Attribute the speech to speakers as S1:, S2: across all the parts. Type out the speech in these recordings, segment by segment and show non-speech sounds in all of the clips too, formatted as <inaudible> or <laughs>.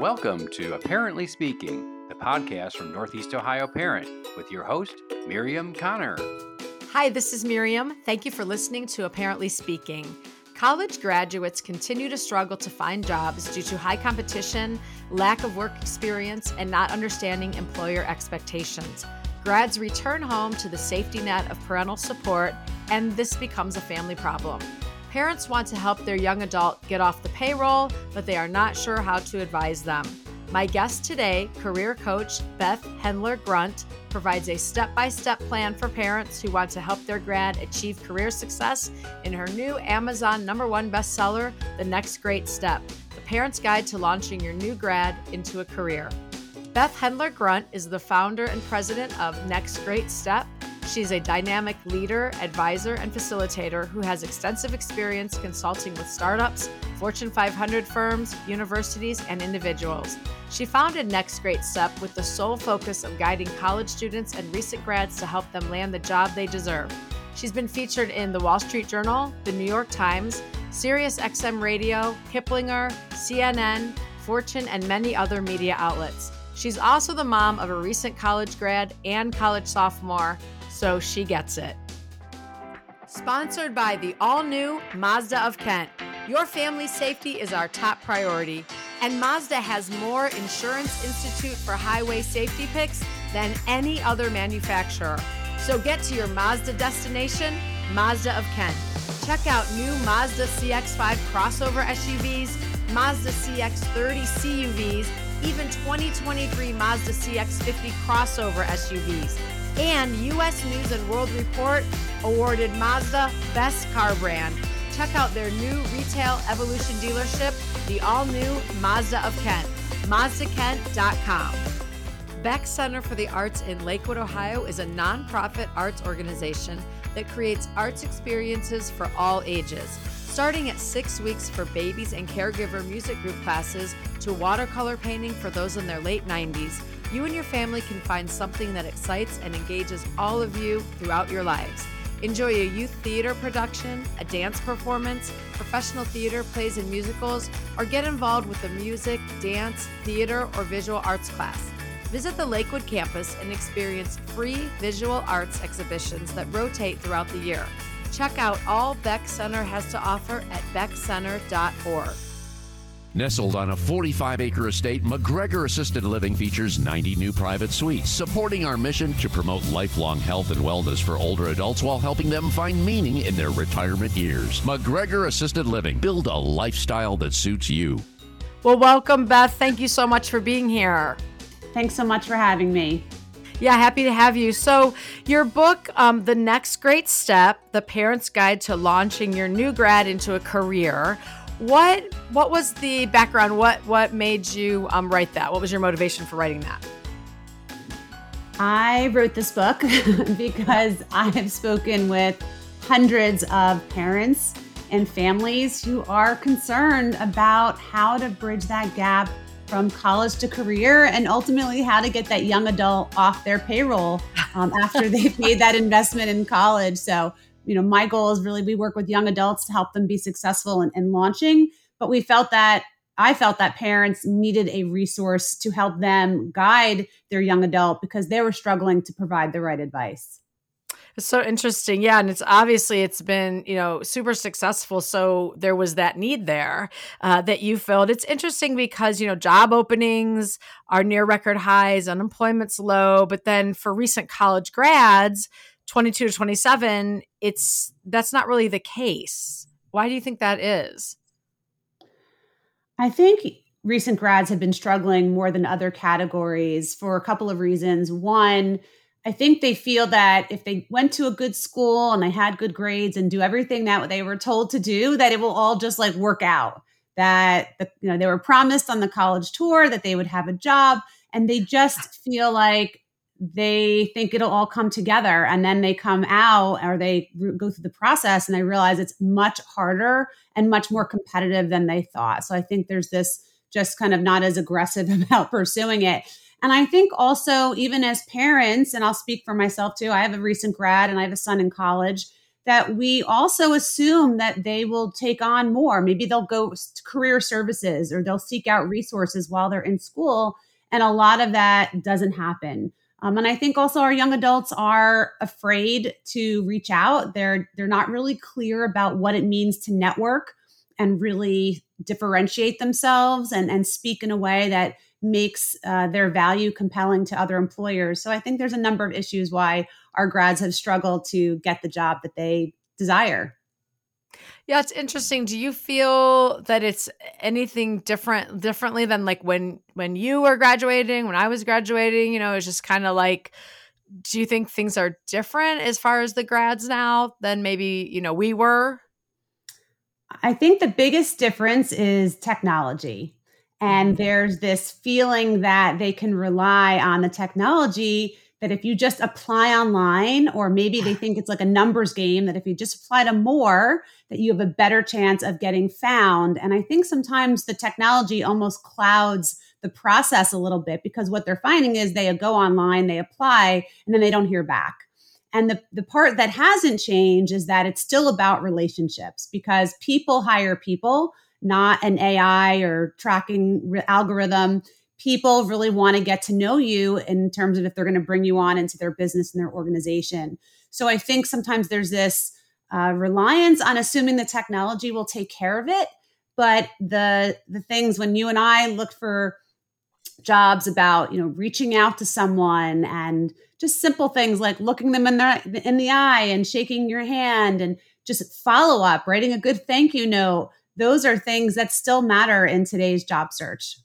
S1: Welcome to Parently Speaking, the podcast from Northeast Ohio Parent, with your host, Miriam Connor.
S2: Hi, this is Miriam. Thank you for listening to Parently Speaking. College graduates continue to struggle to find jobs due to high competition, lack of work experience, and not understanding employer expectations. Grads return home to the safety net of parental support, and this becomes a family problem. Parents want to help their young adult get off the payroll, but they are not sure how to advise them. My guest today, career coach Beth Hendler Grunt, provides a step by step plan for parents who want to help their grad achieve career success in her new Amazon number one bestseller, The Next Great Step The Parent's Guide to Launching Your New Grad into a Career. Beth Hendler Grunt is the founder and president of Next Great Step She's a dynamic leader, advisor, and facilitator who has extensive experience consulting with startups, Fortune 500 firms, universities, and individuals. She founded Next Great Step with the sole focus of guiding college students and recent grads to help them land the job they deserve. She's been featured in the Wall Street Journal, the New York Times, Sirius XM Radio, Kiplinger, CNN, Fortune, and many other media outlets. She's also the mom of a recent college grad and college sophomore so she gets it. Sponsored by the all new Mazda of Kent. Your family's safety is our top priority, and Mazda has more Insurance Institute for Highway Safety picks than any other manufacturer. So get to your Mazda destination, Mazda of Kent. Check out new Mazda CX5 crossover SUVs, Mazda CX30 CUVs, even 2023 Mazda CX50 crossover SUVs and U.S. News and World Report awarded Mazda Best Car Brand. Check out their new retail evolution dealership, the all new Mazda of Kent, MazdaKent.com. Beck Center for the Arts in Lakewood, Ohio is a nonprofit arts organization that creates arts experiences for all ages. Starting at six weeks for babies and caregiver music group classes to watercolor painting for those in their late 90s, you and your family can find something that excites and engages all of you throughout your lives. Enjoy a youth theater production, a dance performance, professional theater, plays, and musicals, or get involved with a music, dance, theater, or visual arts class. Visit the Lakewood campus and experience free visual arts exhibitions that rotate throughout the year. Check out all Beck Center has to offer at beckcenter.org.
S3: Nestled on a 45 acre estate, McGregor Assisted Living features 90 new private suites, supporting our mission to promote lifelong health and wellness for older adults while helping them find meaning in their retirement years. McGregor Assisted Living, build a lifestyle that suits you.
S2: Well, welcome, Beth. Thank you so much for being here.
S4: Thanks so much for having me.
S2: Yeah, happy to have you. So, your book, um, The Next Great Step The Parent's Guide to Launching Your New Grad into a Career what what was the background? What what made you um, write that? What was your motivation for writing that?
S4: I wrote this book <laughs> because I have spoken with hundreds of parents and families who are concerned about how to bridge that gap from college to career and ultimately how to get that young adult off their payroll um, after they've made <laughs> that investment in college. So you know, my goal is really we work with young adults to help them be successful in, in launching. But we felt that I felt that parents needed a resource to help them guide their young adult because they were struggling to provide the right advice.
S2: It's so interesting. Yeah. And it's obviously it's been, you know, super successful. So there was that need there uh, that you filled. It's interesting because, you know, job openings are near record highs, unemployment's low. But then for recent college grads, 22 to 27 it's that's not really the case. Why do you think that is?
S4: I think recent grads have been struggling more than other categories for a couple of reasons. One i think they feel that if they went to a good school and they had good grades and do everything that they were told to do that it will all just like work out. That the, you know they were promised on the college tour that they would have a job and they just feel like they think it'll all come together and then they come out or they go through the process and they realize it's much harder and much more competitive than they thought. So I think there's this just kind of not as aggressive <laughs> about pursuing it. And I think also, even as parents, and I'll speak for myself too, I have a recent grad and I have a son in college. that we also assume that they will take on more. Maybe they'll go to career services or they'll seek out resources while they're in school. And a lot of that doesn't happen. Um, and I think also our young adults are afraid to reach out. They're they're not really clear about what it means to network and really differentiate themselves and, and speak in a way that makes uh, their value compelling to other employers. So I think there's a number of issues why our grads have struggled to get the job that they desire.
S2: Yeah, it's interesting. Do you feel that it's anything different differently than like when when you were graduating, when I was graduating, you know, it's just kind of like do you think things are different as far as the grads now than maybe, you know, we were?
S4: I think the biggest difference is technology. And mm-hmm. there's this feeling that they can rely on the technology that if you just apply online, or maybe they think it's like a numbers game, that if you just apply to more, that you have a better chance of getting found. And I think sometimes the technology almost clouds the process a little bit because what they're finding is they go online, they apply, and then they don't hear back. And the, the part that hasn't changed is that it's still about relationships because people hire people, not an AI or tracking algorithm people really want to get to know you in terms of if they're going to bring you on into their business and their organization. So I think sometimes there's this uh, reliance on assuming the technology will take care of it, but the the things when you and I look for jobs about you know reaching out to someone and just simple things like looking them in the in the eye and shaking your hand and just follow up, writing a good thank you note. Those are things that still matter in today's job search.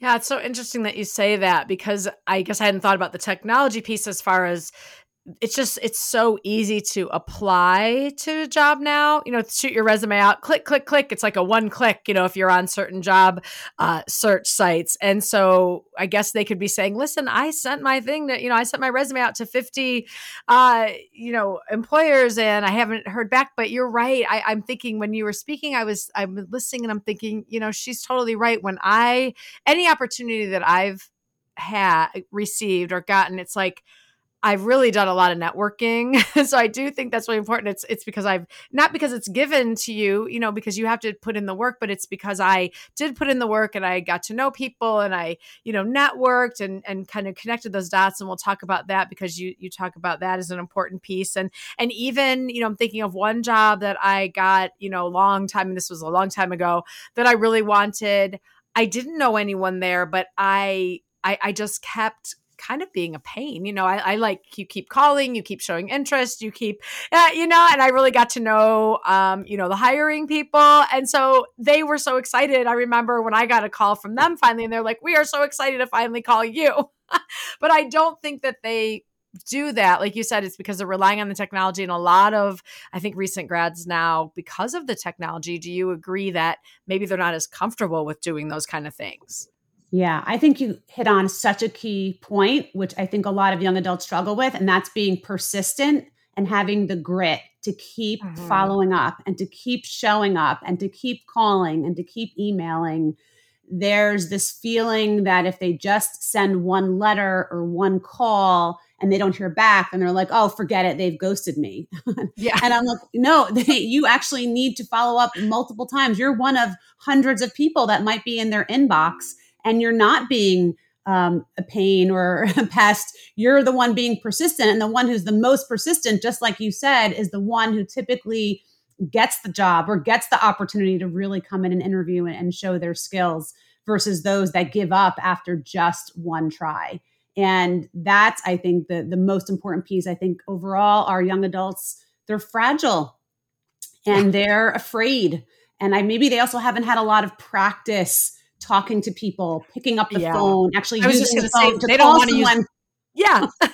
S2: Yeah, it's so interesting that you say that because I guess I hadn't thought about the technology piece as far as it's just it's so easy to apply to a job now you know shoot your resume out click click click. It's like a one click you know if you're on certain job uh, search sites. And so i guess they could be saying listen i sent my thing that you know i sent my resume out to 50 uh, you know employers and i haven't heard back. But you're right. I, i'm thinking when you were speaking i was i'm listening and i'm thinking you know she's totally right. When i any opportunity that i've had received or gotten it's like I've really done a lot of networking. <laughs> so I do think that's really important. It's it's because I've not because it's given to you, you know, because you have to put in the work, but it's because I did put in the work and I got to know people and I, you know, networked and and kind of connected those dots and we'll talk about that because you you talk about that as an important piece and and even, you know, I'm thinking of one job that I got, you know, a long time and this was a long time ago that I really wanted. I didn't know anyone there, but I I, I just kept kind of being a pain. You know, I, I, like you keep calling, you keep showing interest, you keep, uh, you know, and I really got to know, um, you know, the hiring people. And so they were so excited. I remember when I got a call from them finally, and they're like, we are so excited to finally call you. <laughs> but I don't think that they do that like you said it's because they're relying on the technology and a lot of i think recent grads now because of the technology do you agree that maybe they're not as comfortable with doing those kind of things
S4: yeah, I think you hit on such a key point, which I think a lot of young adults struggle with, and that's being persistent and having the grit to keep mm-hmm. following up and to keep showing up and to keep calling and to keep emailing. There's this feeling that if they just send one letter or one call and they don't hear back, and they're like, oh, forget it, they've ghosted me. <laughs> Yeah. and I'm like, no, <laughs> they, you actually need to follow up multiple times. You're one of hundreds of people that might be in their inbox and you're not being um, a pain or <laughs> a pest. You're the one being persistent. And the one who's the most persistent, just like you said, is the one who typically gets the job or gets the opportunity to really come in and interview and, and show their skills versus those that give up after just one try. And that's, I think, the, the most important piece. I think overall, our young adults, they're fragile and they're afraid. And I maybe they also haven't had a lot of practice talking to people, picking up the yeah. phone, actually using the phone say, to they call don't someone. Use,
S2: yeah. <laughs>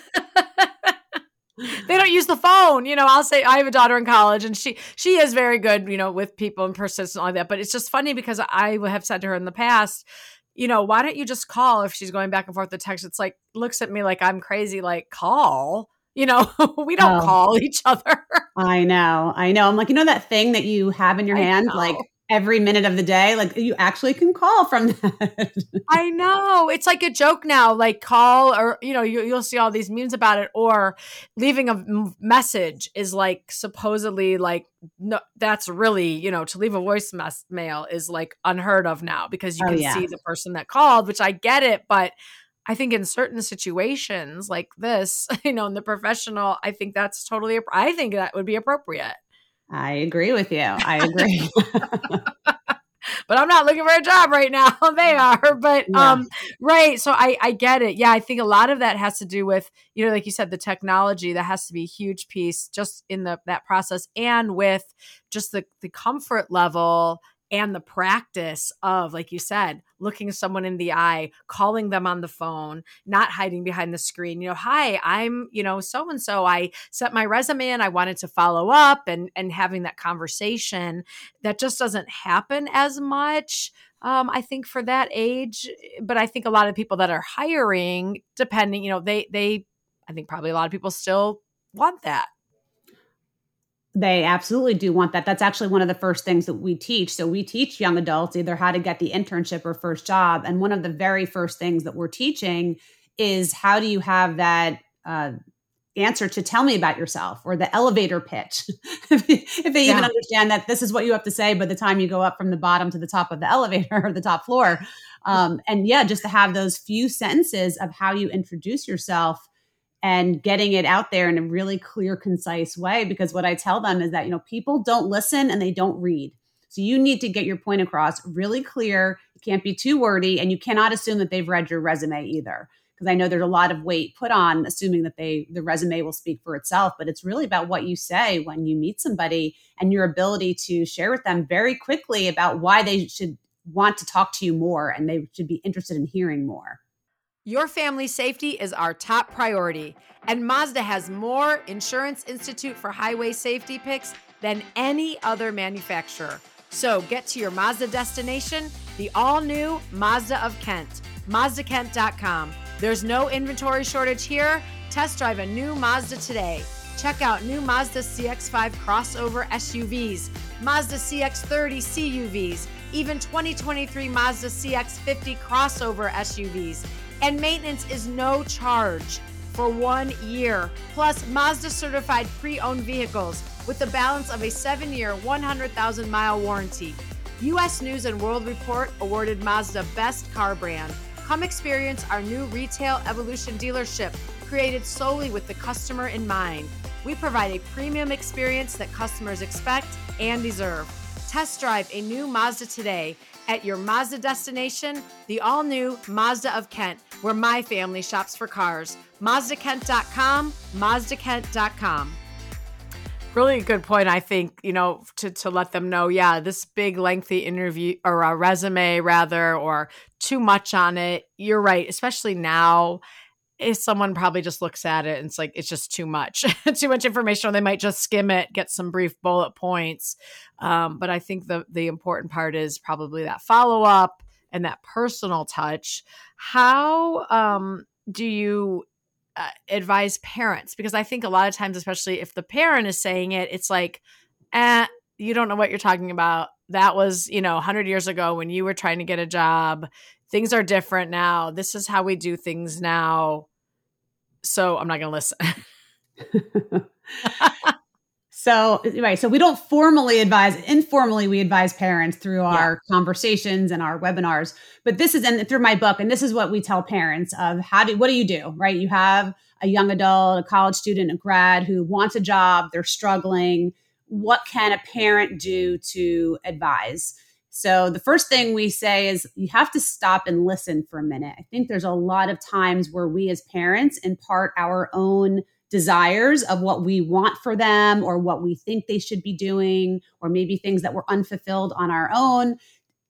S2: they don't use the phone. You know, I'll say I have a daughter in college and she she is very good, you know, with people and persistent like that. But it's just funny because I have said to her in the past, you know, why don't you just call if she's going back and forth the text? It's like looks at me like I'm crazy, like call. <laughs> You know, <laughs> we don't oh, call each other.
S4: I know. I know. I'm like, you know that thing that you have in your I hand? Know. Like every minute of the day. Like you actually can call from <laughs> that.
S2: I know. It's like a joke now. Like call or you know, you, you'll see all these memes about it or leaving a message is like supposedly like no that's really, you know, to leave a voice mail is like unheard of now because you oh, can yeah. see the person that called, which I get it, but I think in certain situations like this, <laughs> you know, in the professional, I think that's totally I think that would be appropriate.
S4: I agree with you. I agree. <laughs> <laughs>
S2: but I'm not looking for a job right now. <laughs> they are. But yeah. um right, so I I get it. Yeah, I think a lot of that has to do with, you know, like you said the technology that has to be a huge piece just in the that process and with just the the comfort level and the practice of like you said looking someone in the eye calling them on the phone not hiding behind the screen you know hi i'm you know so and so i sent my resume and i wanted to follow up and and having that conversation that just doesn't happen as much um, I think for that age, but I think a lot of people that are hiring, depending, you know, they they, I think probably a lot of people still want that.
S4: They absolutely do want that. That's actually one of the first things that we teach. So we teach young adults either how to get the internship or first job. And one of the very first things that we're teaching is how do you have that uh, answer to tell me about yourself or the elevator pitch. <laughs> if they yeah. even understand that this is what you have to say by the time you go up from the bottom to the top of the <laughs> elevator or the top floor. Um, and yeah, just to have those few sentences of how you introduce yourself and getting it out there in a really clear, concise way. Because what I tell them is that, you know, people don't listen and they don't read. So you need to get your point across really clear. It can't be too wordy, and you cannot assume that they've read your resume either. Because I know there's a lot of weight put on assuming that they the resume will speak for itself, but it's really about what you say when you meet somebody and your ability to share with them very quickly about why they should want to talk to you more and they should be interested in hearing more.
S2: Your family safety is our top priority, and Mazda has more Insurance Institute for Highway Safety picks than any other manufacturer. So get to your Mazda destination, the all new Mazda of Kent, MazdaKent.com. There's no inventory shortage here. Test drive a new Mazda today. Check out new Mazda CX5 crossover SUVs, Mazda CX30 CUVs, even 2023 Mazda CX50 crossover SUVs and maintenance is no charge for one year. Plus, Mazda certified pre owned vehicles with the balance of a seven year, 100,000 mile warranty. US News and World Report awarded Mazda Best Car Brand. Come experience our new retail evolution dealership created solely with the customer in mind. We provide a premium experience that customers expect and deserve. Test drive a new Mazda today at your Mazda destination, the all new Mazda of Kent, where my family shops for cars. MazdaKent.com, MazdaKent.com. Really good point, I think, you know, to, to let them know, yeah, this big lengthy interview or a resume rather, or too much on it. You're right, especially now if someone probably just looks at it and it's like it's just too much <laughs> too much information or they might just skim it get some brief bullet points. Um, but i think the the important part is probably that follow-up and that personal touch. How um, do you uh, advise parents? Because i think a lot of times especially if the parent is saying it it's like eh, you don't know what you're talking about. That was you know 100 years ago when you were trying to get a job. Things are different now. This is how we do things now. So I'm not going to listen. <laughs>
S4: so, right. So we don't formally advise, informally, we advise parents through our yeah. conversations and our webinars. But this is, and through my book, and this is what we tell parents of how do, what do you do, right? You have a young adult, a college student, a grad who wants a job, they're struggling. What can a parent do to advise? So the first thing we say is you have to stop and listen for a minute. I think there's a lot of times where we as parents impart our own desires of what we want for them or what we think they should be doing or maybe things that were unfulfilled on our own.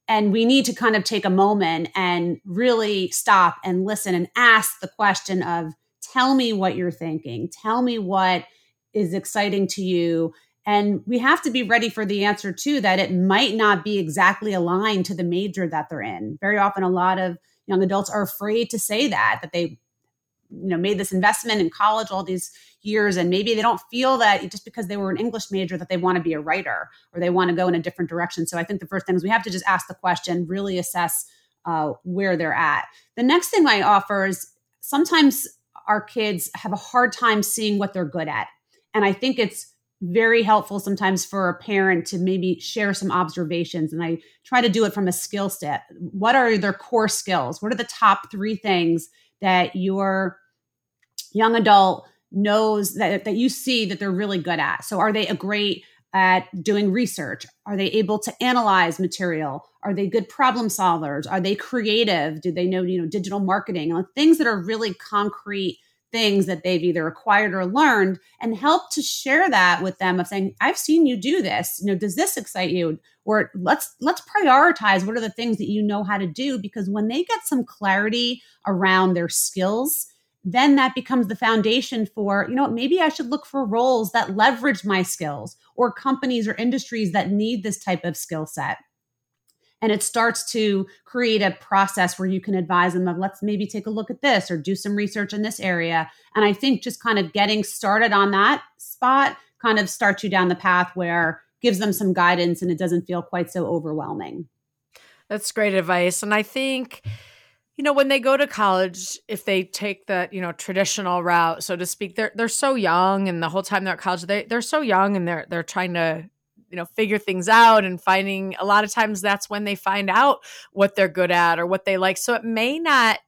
S4: And we need to kind of take a moment and really stop and listen and ask the question of tell me what you're thinking. Tell me what is exciting to you and we have to be ready for the answer too that it might not be exactly aligned to the major that they're in. Very often, a lot of young adults are afraid to say that, that they you know made this investment in college all these years and maybe they don't feel that just because they were an english major that they want to be a writer or they want to go in a different direction. So i think the first thing is we have to just ask the question really assess uh, where they're at. The next thing i offer is sometimes our kids have a hard time seeing what they're good at. And i think it's very helpful sometimes for a parent to maybe share some observations and i try to do it from a skill set. What are their core skills? What are the top three things that your young adult knows that, that you see that they're really good at? So are they a great at doing research? Are they able to analyze material? Are they good problem solvers? Are they creative? Do they know you know digital marketing? Things that are really concrete things that they've either acquired or learned and help to share that with them of saying i've seen you do this. You know does this excite you? Or let's let's prioritize what are the things that you know how to do because when they get some clarity around their skills then that becomes the foundation for you know maybe i should look for roles that leverage my skills or companies or industries that need this type of skill set and it starts to create a process where you can advise them of let's maybe take a look at this or do some research in this area. And i think just kind of getting started on that spot kind of starts you down the path where gives them some guidance and it doesn't feel quite so overwhelming.
S2: That's great advice. And i think you know when they go to college if they take the you know traditional route so to speak they're they're so young and the whole time they're at college they they're so young and they're they're trying to you know figure things out and finding a lot of times that's when they find out what they're good at or what they like. So it may not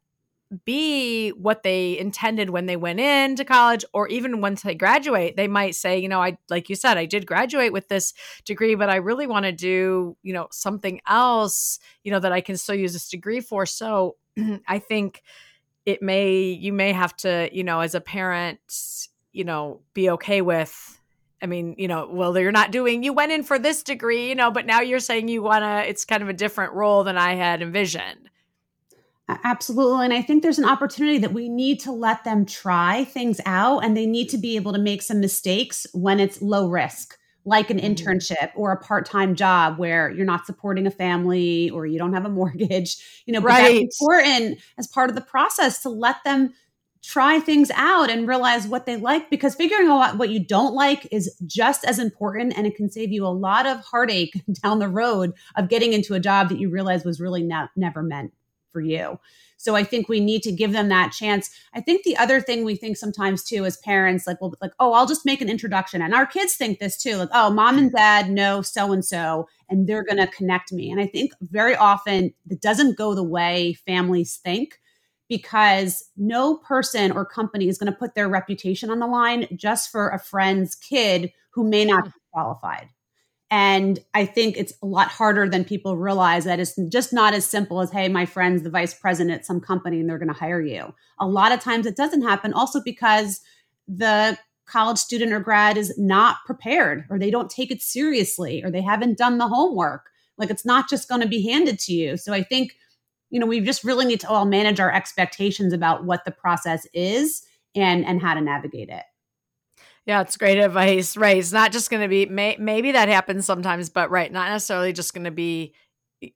S2: be what they intended when they went into college or even once they graduate. They might say you know i like you said i did graduate with this degree but i really want to do you know something else you know that i can still use this degree for. So <clears throat> i think it may you may have to you know as a parent you know be okay with I mean, you know, well, you're not doing, you went in for this degree, you know, but now you're saying you want to, it's kind of a different role than I had envisioned.
S4: Absolutely. And I think there's an opportunity that we need to let them try things out and they need to be able to make some mistakes when it's low risk, like an mm-hmm. internship or a part time job where you're not supporting a family or you don't have a <laughs> mortgage. You know, but right. that's important as part of the process to let them try things out and realize what they like because figuring out what you don't like is just as important and it can save you a lot of heartache <laughs> down the road of getting into a job that you realize was really not, never meant for you. So I think we need to give them that chance. I think the other thing we think sometimes too as parents, like, well, like, oh, I'll just make an introduction. And our kids think this too, like, oh, mom and dad know so and so, and they're going to connect me. And I think very often it doesn't go the way families think because no person or company is going to put their reputation on the line just for a friend's kid who may not be qualified. And I think it's a lot harder than people realize that it's just not as simple as, hey, my friend's the vice president at some company and they're going to hire you. A lot of times it doesn't happen also because the college student or grad is not prepared or they don't take it seriously or they haven't done the homework. Like it's not just going to be handed to you. So I think you know, we just really need to all manage our expectations about what the process is and and how to navigate it.
S2: Yeah, it's great advice. Right. It's not just going to be, may, maybe that happens sometimes, but right, not necessarily just going to be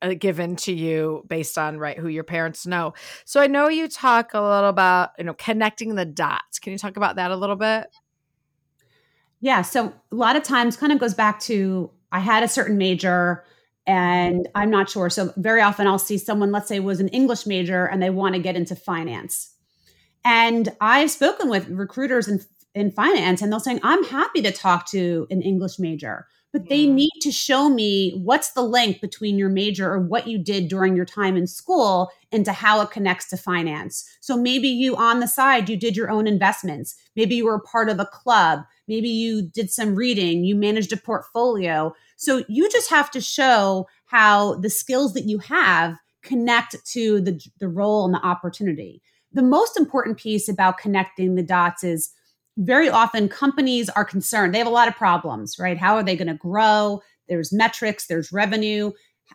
S2: uh, given to you based on right who your parents know. So I know you talk a little about, you know, connecting the dots. Can you talk about that a little bit?
S4: Yeah. So a lot of times kind of goes back to I had a certain major and I'm not sure. So very often I'll see someone, let's say, was an English major and they want to get into finance. And I've spoken with recruiters in, in finance, and they're saying, I'm happy to talk to an English major, but they mm. need to show me what's the link between your major or what you did during your time in school into how it connects to finance. So maybe you on the side, you did your own investments. Maybe you were part of a club. Maybe you did some reading, you managed a portfolio. So you just have to show how the skills that you have connect to the, the role and the opportunity. The most important piece about connecting the dots is very often companies are concerned. They have a lot of problems, right? How are they going to grow? There's metrics, there's revenue.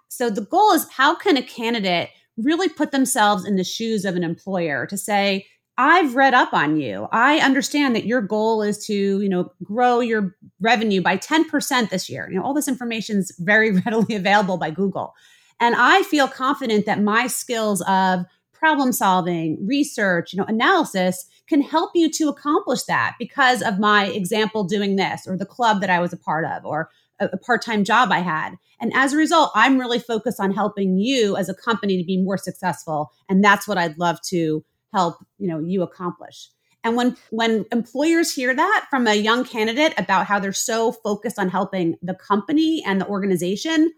S4: So the goal is how can a candidate really put themselves in the shoes of an employer to say, I've read up on you. I understand that your goal is to, you know, grow your revenue by 10% this year. You know, all this information is very <laughs> readily available by Google. And I feel confident that my skills of problem solving, research, you know, analysis can help you to accomplish that because of my example doing this or the club that I was a part of or a, a part-time job I had. And as a result, I'm really focused on helping you as a company to be more successful and that's what I'd love to help, you know, you accomplish. And when when employers hear that from a young candidate about how they're so focused on helping the company and the organization,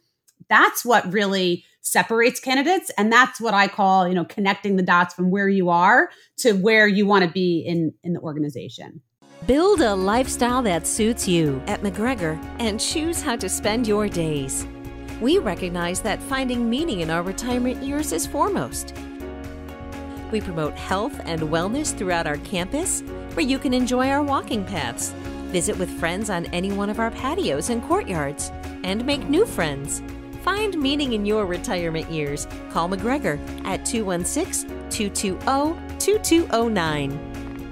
S4: that's what really separates candidates and that's what I call, you know, connecting the dots from where you are to where you want to be in in the organization.
S5: Build a lifestyle that suits you at McGregor and choose how to spend your days. We recognize that finding meaning in our retirement years is foremost. We promote health and wellness throughout our campus, where you can enjoy our walking paths, visit with friends on any one of our patios and courtyards, and make new friends. Find meaning in your retirement years. Call McGregor at 216 220 2209.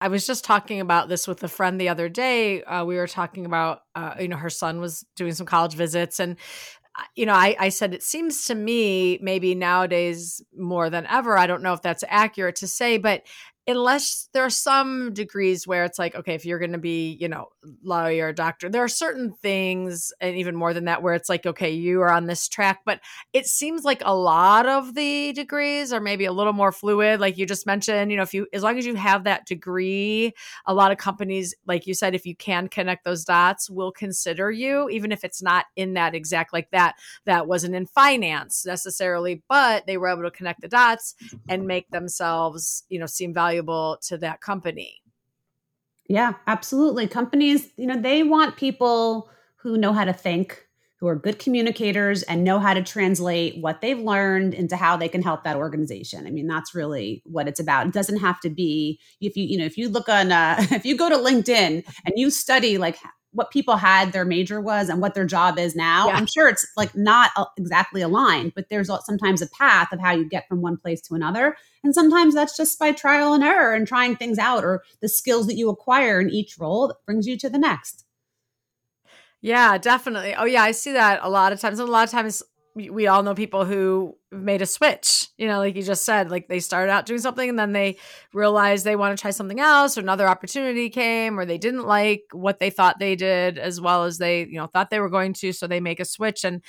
S2: I was just talking about this with a friend the other day. Uh, we were talking about, uh, you know, her son was doing some college visits, and you know, I, I said it seems to me maybe nowadays more than ever. I don't know if that's accurate to say, but unless there are some degrees where it's like okay if you're going to be you know lawyer or doctor there are certain things and even more than that where it's like okay you are on this track but it seems like a lot of the degrees are maybe a little more fluid like you just mentioned you know if you as long as you have that degree a lot of companies like you said if you can connect those dots will consider you even if it's not in that exact like that that wasn't in finance necessarily but they were able to connect the dots and make themselves you know seem valuable valuable to that company.
S4: Yeah, absolutely. Companies, you know, they want people who know how to think, who are good communicators and know how to translate what they've learned into how they can help that organization. I mean, that's really what it's about. It doesn't have to be if you, you know, if you look on uh, <laughs> if you go to LinkedIn and you study like what people had their major was and what their job is now. Yeah. I'm sure it's like not exactly aligned, but there's sometimes a path of how you get from one place to another. And sometimes that's just by trial and error and trying things out or the skills that you acquire in each role that brings you to the next.
S2: Yeah, definitely. Oh, yeah, I see that a lot of times. And a lot of times we all know people who made a switch you know like you just said like they started out doing something and then they realized they want to try something else or another opportunity came or they didn't like what they thought they did as well as they you know thought they were going to so they make a switch and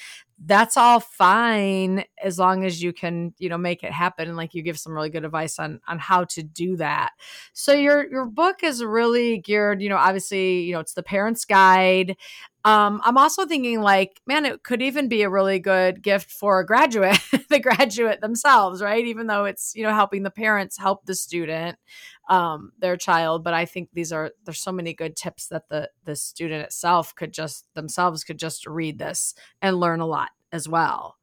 S2: that's all fine as long as you can you know make it happen and like you give some really good advice on on how to do that. So your your book is really geared you know obviously you know it's the parents guide. Um, I'm also thinking like, man, it could even be a really good gift for a graduate, <laughs> the graduate themselves, right? Even though it's, you know, helping the parents help the student, um, their child. But I think these are there's so many good tips that the the student itself could just themselves could just read this and learn a lot as well.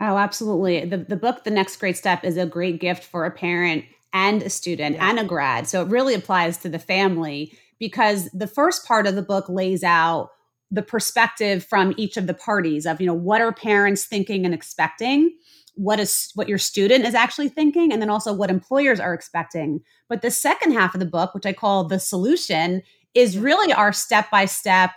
S4: Oh, absolutely. The the book, The Next Great Step, is a great gift for a parent and a student yeah. and a grad. So it really applies to the family because the first part of the book lays out the perspective from each of the parties of you know what are parents thinking and expecting what is what your student is actually thinking and then also what employers are expecting. But the second half of the book which i call the solution is really our step by step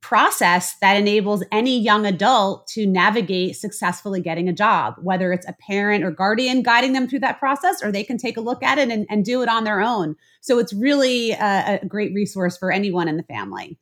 S4: process that enables any young adult to navigate successfully getting a job whether it's a parent or guardian guiding them through that process or they can take a look at it and, and do it on their own. So it's really a, a great resource for anyone in the family.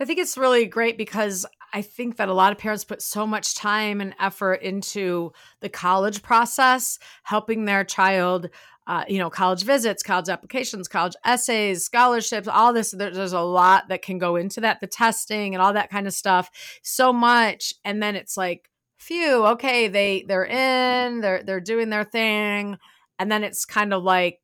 S2: I think it's really great because I think that a lot of parents put so much time and effort into the college process, helping their child. Uh, you know, college visits, college applications, college essays, scholarships, all this. There, there's a lot that can go into that, the testing and all that kind of stuff. So much, and then it's like, phew, okay, they they're in, they're they're doing their thing, and then it's kind of like,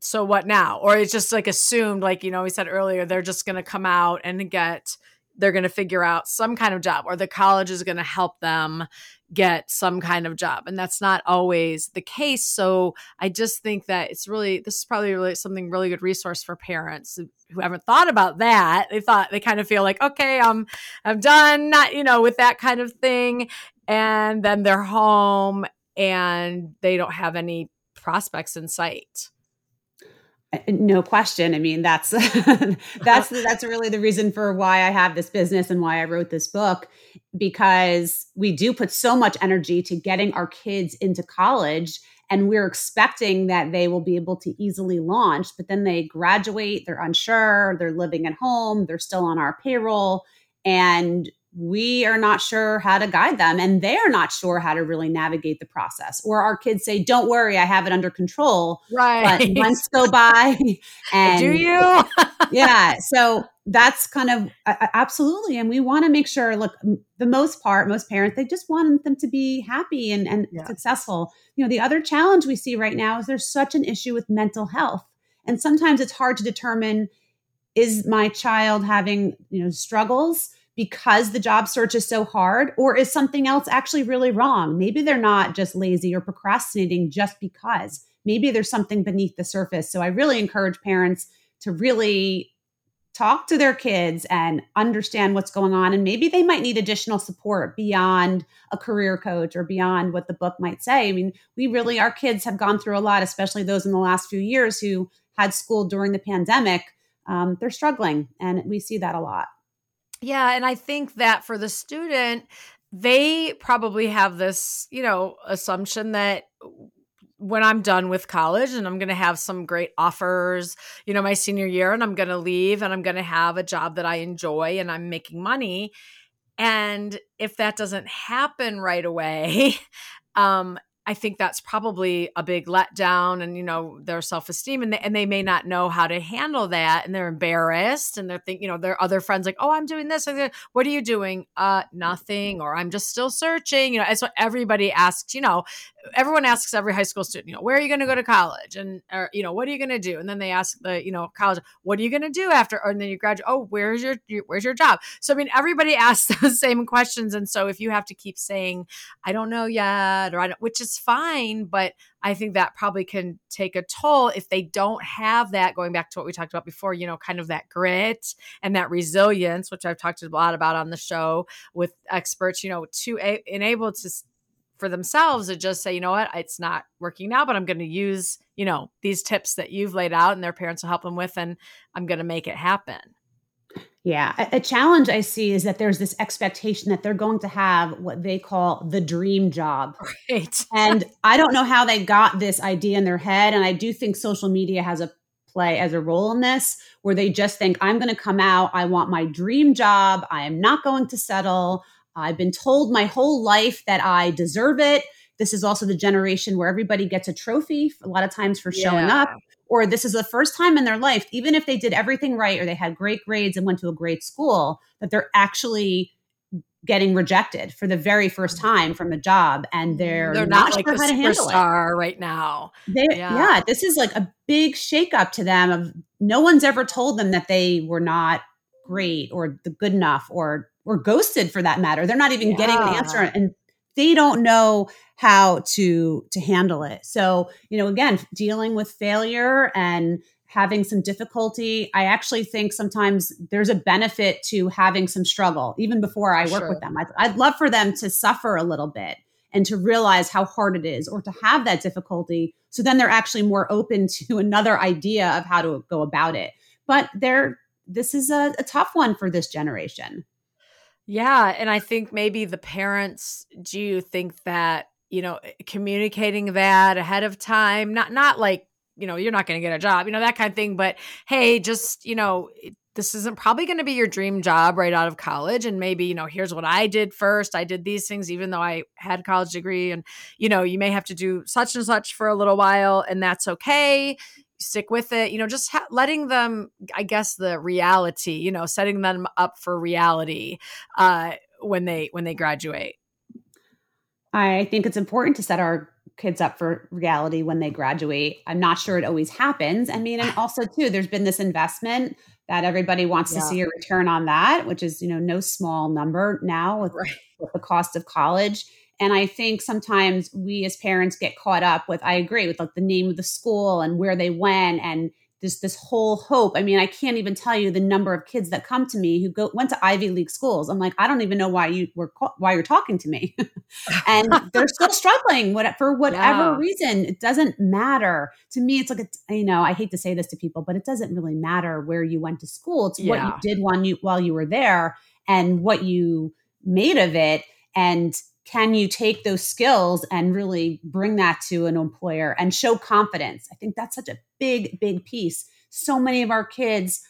S2: so what now? Or it's just like assumed, like, you know, we said earlier, they're just going to come out and get, they're going to figure out some kind of job or the college is going to help them get some kind of job. And that's not always the case. So I just think that it's really, this is probably really something really good resource for parents who haven't thought about that. They thought they kind of feel like, okay, I'm, I'm done, not, you know, with that kind of thing. And then they're home and they don't have any prospects in sight.
S4: No question. I mean, that's <laughs> that's oh. that's really the reason for why I have this business and why I wrote this book because we do put so much energy to getting our kids into college and we're expecting that they will be able to easily launch, but then they graduate, they're unsure, they're living at home, they're still on our payroll and we are not sure how to guide them and they're not sure how to really navigate the process. Or our kids say don't worry i have it under control.
S2: Right.
S4: but months <laughs> go by and
S2: do you? <laughs>
S4: Yeah so that's kind of uh, absolutely and we want to make sure look the most part most parents they just want them to be happy and, and yeah. successful. You know the other challenge we see right now is there's such an issue with mental health and sometimes it's hard to determine is my child having you know struggles because the job search is so hard or is something else actually really wrong? Maybe they're not just lazy or procrastinating just because. Maybe there's something beneath the surface. So i really encourage parents to really talk to their kids and understand what's going on. And maybe they might need additional support beyond a career coach or beyond what the book might say. I mean we really our kids have gone through a lot especially those in the last few years who had school during the pandemic. Um, they're struggling and we see that a lot
S2: yeah. And I think that for the student, they probably have this, you know, assumption that when I'm done with college and I'm going to have some great offers, you know, my senior year and I'm going to leave and I'm going to have a job that I enjoy and I'm making money. And if that doesn't happen right away, <laughs> um, I think that's probably a big letdown and you know their self-esteem and they, and they may not know how to handle that and they're embarrassed and they're thinking you know their other friends like oh I'm doing this what are you doing uh nothing or I'm just still searching you know it's what everybody asks you know everyone asks every high school student, you know, where are you going to go to college? And, or, you know, what are you going to do? And then they ask the, you know, college, what are you going to do after? Or, and then you graduate, oh, where's your, where's your job? So, I mean, everybody <laughs> asks those same questions. And so if you have to keep saying, I don't know yet, or I don't, which is fine, but I think that probably can take a toll if they don't have that, going back to what we talked about before, you know, kind of that grit and that resilience, which I've talked a lot about on the show with experts, you know, to a- enable to for themselves to just say, you know what, it's not working now, but I'm going to use, you know, these tips that you've laid out and their parents will help them with, and I'm going to make it happen.
S4: Yeah. A, a, challenge I see is that there's this expectation that they're going to have what they call the dream job.
S2: Right. <laughs>
S4: and I don't know how they got this idea in their head. And I do think social media has a play as a role in this where they just think, I'm going to come out. I want my dream job. I am not going to settle. I've been told my whole life that I deserve it. This is also the generation where everybody gets a trophy a lot of times for showing yeah. up. Or this is the first time in their life, even if they did everything right or they had great grades and went to a great school, that they're actually getting rejected for the very first mm-hmm. time from a job and mm-hmm. they're,
S2: they're not, not like sure how to handle it right now.
S4: They, yeah. yeah, this is like a big shakeup to them of no one's ever told them that they were not great or the good enough or or ghosted for that matter. They're not even yeah. getting an answer and they don't know how to to handle it. So, you know, again, dealing with failure and having some difficulty, I actually think sometimes there's a benefit to having some struggle even before I work sure. with them. I'd, I'd love for them to suffer a little bit and to realize how hard it is or to have that difficulty. So then they're actually more open <laughs> to another idea of how to go about it. But they're this is a, a tough one for this generation.
S2: Yeah. And I think maybe the parents, do think that, you know, communicating that ahead of time, not, not like, you know, you're not going to get a job, you know, that kind of thing, but hey, just, you know, this isn't probably going to be your dream job right out of college and maybe you know here's what i did first i did these things even though i had a college degree and you know you may have to do such and such for a little while and that's okay stick with it you know just ha- letting them i guess the reality you know setting them up for reality uh when they when they graduate
S4: i think it's important to set our kids up for reality when they graduate i'm not sure it always happens i mean and <laughs> also too there's been this investment that everybody wants yeah. to see a return on that which is you know no small number now with, right. with the cost of college and I think sometimes we as parents get caught up with, I agree with like the name of the school and where they went and this this whole hope. I mean, I can't even tell you the number of kids that come to me who go went to Ivy League schools. I'm like, I don't even know why you were why you're talking to me, <laughs> and they're still <laughs> struggling what, for whatever yeah. reason. It doesn't matter to me. It's like a, you know, I hate to say this to people, but it doesn't really matter where you went to school. It's yeah. what you did while you while you were there and what you made of it, and can you take those skills and really bring that to an employer and show confidence? I think that's such a big, big piece. So many of our kids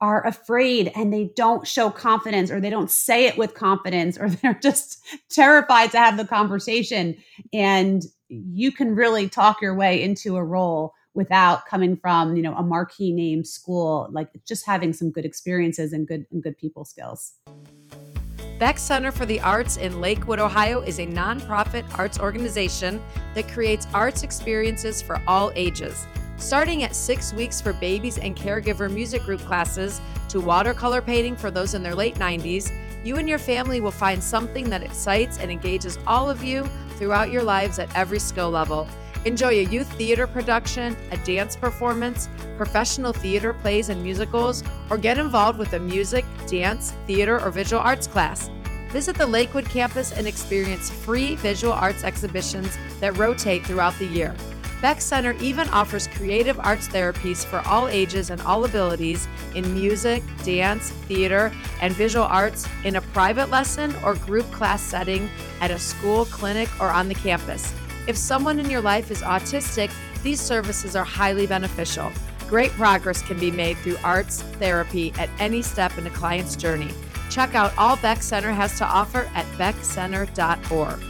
S4: are afraid and they don't show confidence or they don't say it with confidence or <laughs> they're just terrified to have the conversation. And you can really talk your way into a role without coming from, you know, a marquee name school, like just having some good experiences and good and good people skills.
S2: Beck Center for the Arts in Lakewood, Ohio is a nonprofit arts organization that creates arts experiences for all ages. Starting at six weeks for babies and caregiver music group classes to watercolor painting for those in their late 90s, you and your family will find something that excites and engages all of you throughout your lives at every skill level. Enjoy a youth theater production, a dance performance, professional theater plays and musicals, or get involved with a music, dance, theater, or visual arts class. Visit the Lakewood campus and experience free visual arts exhibitions that rotate throughout the year. Beck Center even offers creative arts therapies for all ages and all abilities in music, dance, theater, and visual arts in a private lesson or group class setting at a school, clinic, or on the campus. If someone in your life is autistic, these services are highly beneficial. Great progress can be made through arts therapy at any step in a client's journey. Check out all Beck Center has to offer at beckcenter.org.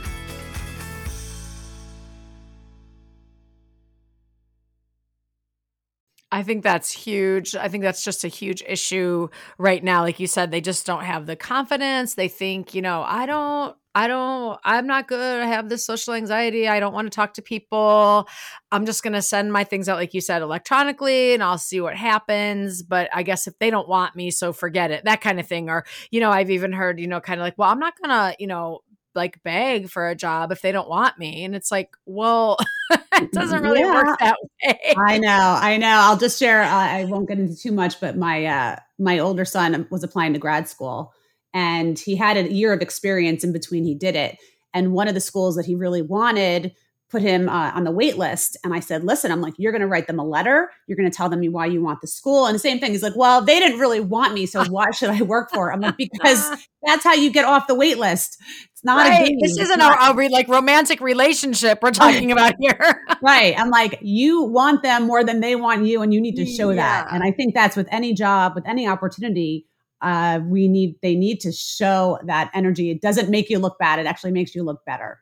S2: I think that's huge. I think that's just a huge issue right now. Like you said, they just don't have the confidence. They think, you know, I don't I don't, I'm not good. I have this social anxiety. I don't want to talk to people. I'm just going to send my things out, like you said, electronically and I'll see what happens. But I guess if they don't want me, so forget it, that kind of thing. Or, you know, I've even heard, you know, kind of like, well, I'm not going to, you know, like beg for a job if they don't want me. And it's like, well, <laughs> <laughs> it doesn't really yeah. work that way.
S4: I know. I know. I'll just share, uh, I won't get into too much, but my, uh, my older son was applying to grad school and he had a year of experience in between he did it and one of the schools that he really wanted put him uh, on the wait list and i said listen i'm like you're going to write them a letter you're going to tell them why you want the school and the same thing he's like well they didn't really want me so why should i work for it i'm like because <laughs> that's how you get off the wait list it's not right. a game.
S2: this isn't a, a like romantic relationship we're talking about here. <laughs>
S4: Right. I'm like you want them more than they want you and you need to show yeah. that and i think that's with any job with any opportunity uh, we need they need to show that energy. It doesn't make you look bad. It actually makes you look better.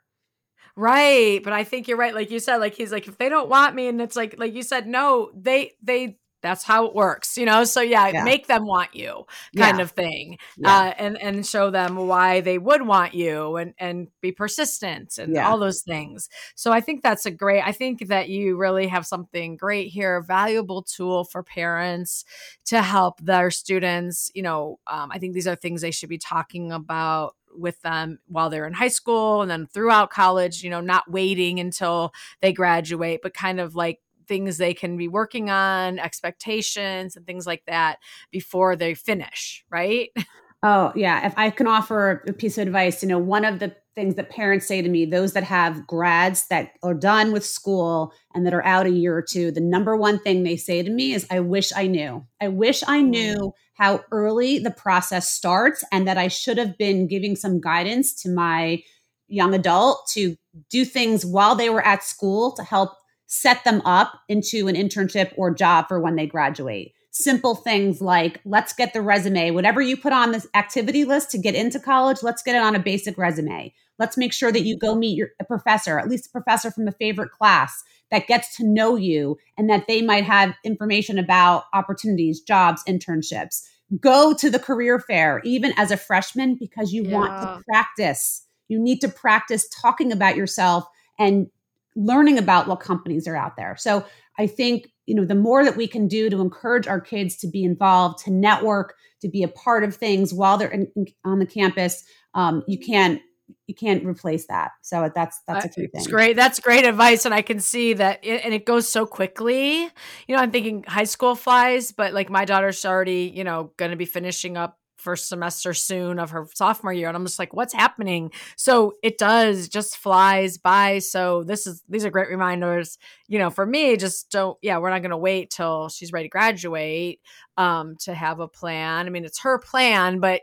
S2: Right. But i think you're right. Like you said like he's like if they don't want me and it's like like you said no they they that's how it works you know so yeah, yeah. make them want you kind yeah. of thing yeah. uh, and and show them why they would want you and and be persistent and all those things so i think that's a great i think that you really have something great here a valuable tool for parents to help their students you know um, i think these are things they should be talking about with them while they're in high school and then throughout college you know not waiting until they graduate but kind of like things they can be working on, expectations and things like that before they finish, right? <laughs>
S4: Oh, yeah. If I can offer a piece of advice, you know, one of the things that parents say to me, those that have grads that are done with school and that are out a year or two, the number one thing they say to me is, I wish I knew. I wish I mm. knew how early the process starts and that I should have been giving some guidance to my young adult to do things while they were at school to help set them up into an internship or job for when they graduate. Simple things like let's get the resume, whatever you put on this activity list to get into college, let's get it on a basic resume. Let's make sure that you go meet your a professor, at least a professor from a favorite class that gets to know you and that they might have information about opportunities, jobs, internships. Go to the career fair even as a freshman because you yeah. want to practice. You need to practice talking about yourself and learning about what companies are out there. So I think, you know, the more that we can do to encourage our kids to be involved, to network, to be a part of things while they're in, in, on the campus, um, you can't you can't replace that. So that's that's a key thing.
S2: It's great. That's great advice, and I can see that, it, and it goes so quickly. You know, I'm thinking high school flies, but like my daughter's already, you know, going to be finishing up first semester soon of her sophomore year and i'm just like what's happening? So it does just flies by. So this is these are great reminders. You know for me just don't yeah we're not going to wait till she's ready to graduate um to have a plan. I mean it's her plan but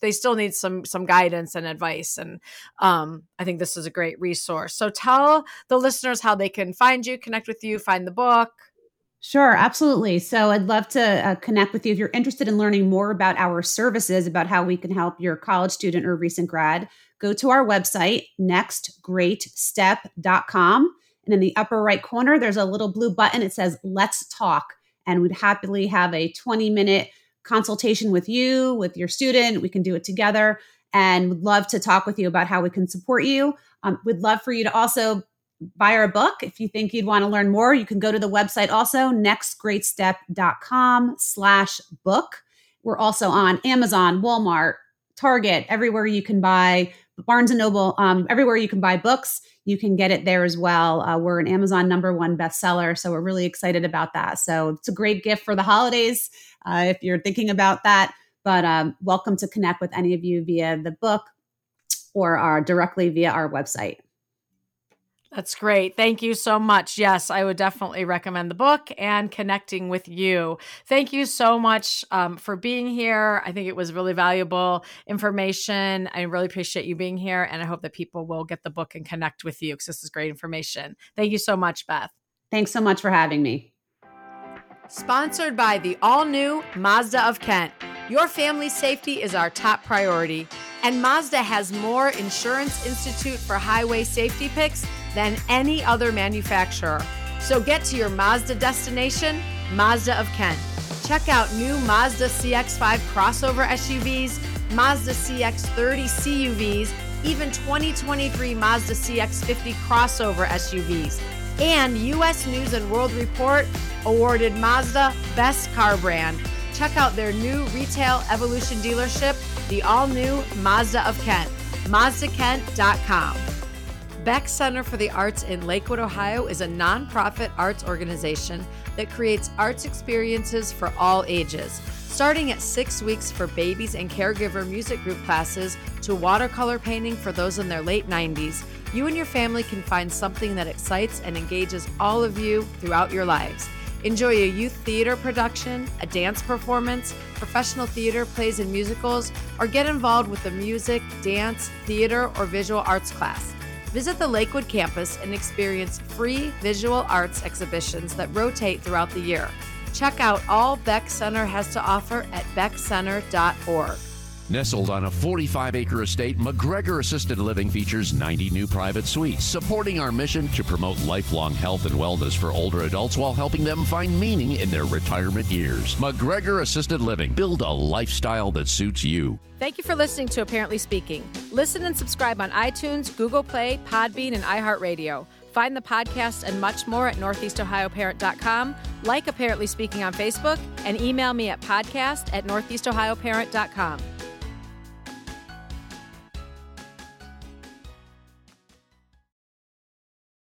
S2: they still need some some guidance and advice and um, i think this is a great resource. So tell the listeners how they can find you connect with you find the book
S4: Sure, absolutely. So I'd love to uh, connect with you if you're interested in learning more about our services, about how we can help your college student or recent grad. Go to our website, nextgreatstep.com. And in the upper right corner, there's a little blue button. It says Let's Talk. And we'd happily have a 20 minute consultation with you, with your student. We can do it together and would love to talk with you about how we can support you. Um, we'd love for you to also buy our book. If you think you'd want to learn more, you can go to the website also, nextgreatstep.com slash book. We're also on Amazon, Walmart, Target, everywhere you can buy Barnes and Noble, um, everywhere you can buy books, you can get it there as well. Uh, we're an Amazon number one bestseller, so we're really excited about that. So it's a great gift for the holidays uh, if you're thinking about that. But um, welcome to connect with any of you via the book or uh, directly via our website.
S2: That's great. Thank you so much. Yes, I would definitely recommend the book and connecting with you. Thank you so much um, for being here. I think it was really valuable information. I really appreciate you being here, and I hope that people will get the book and connect with you because this is great information. Thank you so much, Beth.
S4: Thanks so much for having me.
S2: Sponsored by the all new Mazda of Kent. Your family's safety is our top priority, and Mazda has more Insurance Institute for Highway Safety picks than any other manufacturer. So get to your Mazda destination, Mazda of Kent. Check out new Mazda CX5 crossover SUVs, Mazda CX30 CUVs, even 2023 Mazda CX50 crossover SUVs. And US News and World Report awarded Mazda Best Car Brand. Check out their new retail evolution dealership, the all new Mazda of Kent, MazdaKent.com. Beck Center for the Arts in Lakewood, Ohio is a nonprofit arts organization that creates arts experiences for all ages, starting at six weeks for babies and caregiver music group classes to watercolor painting for those in their late 90s. You and your family can find something that excites and engages all of you throughout your lives. Enjoy a youth theater production, a dance performance, professional theater, plays, and musicals, or get involved with a music, dance, theater, or visual arts class. Visit the Lakewood campus and experience free visual arts exhibitions that rotate throughout the year. Check out all Beck Center has to offer at beckcenter.org.
S3: Nestled on a 45 acre estate, McGregor Assisted Living features 90 new private suites, supporting our mission to promote lifelong health and wellness for older adults while helping them find meaning in their retirement years. McGregor Assisted Living. Build a lifestyle that suits you.
S2: Thank you for listening to Parently Speaking. Listen and subscribe on iTunes, Google Play, Podbean, and iHeartRadio. Find the podcast and much more at northeastohioparent.com. Like Parently Speaking on Facebook and email me at podcast at northeastohioparent.com.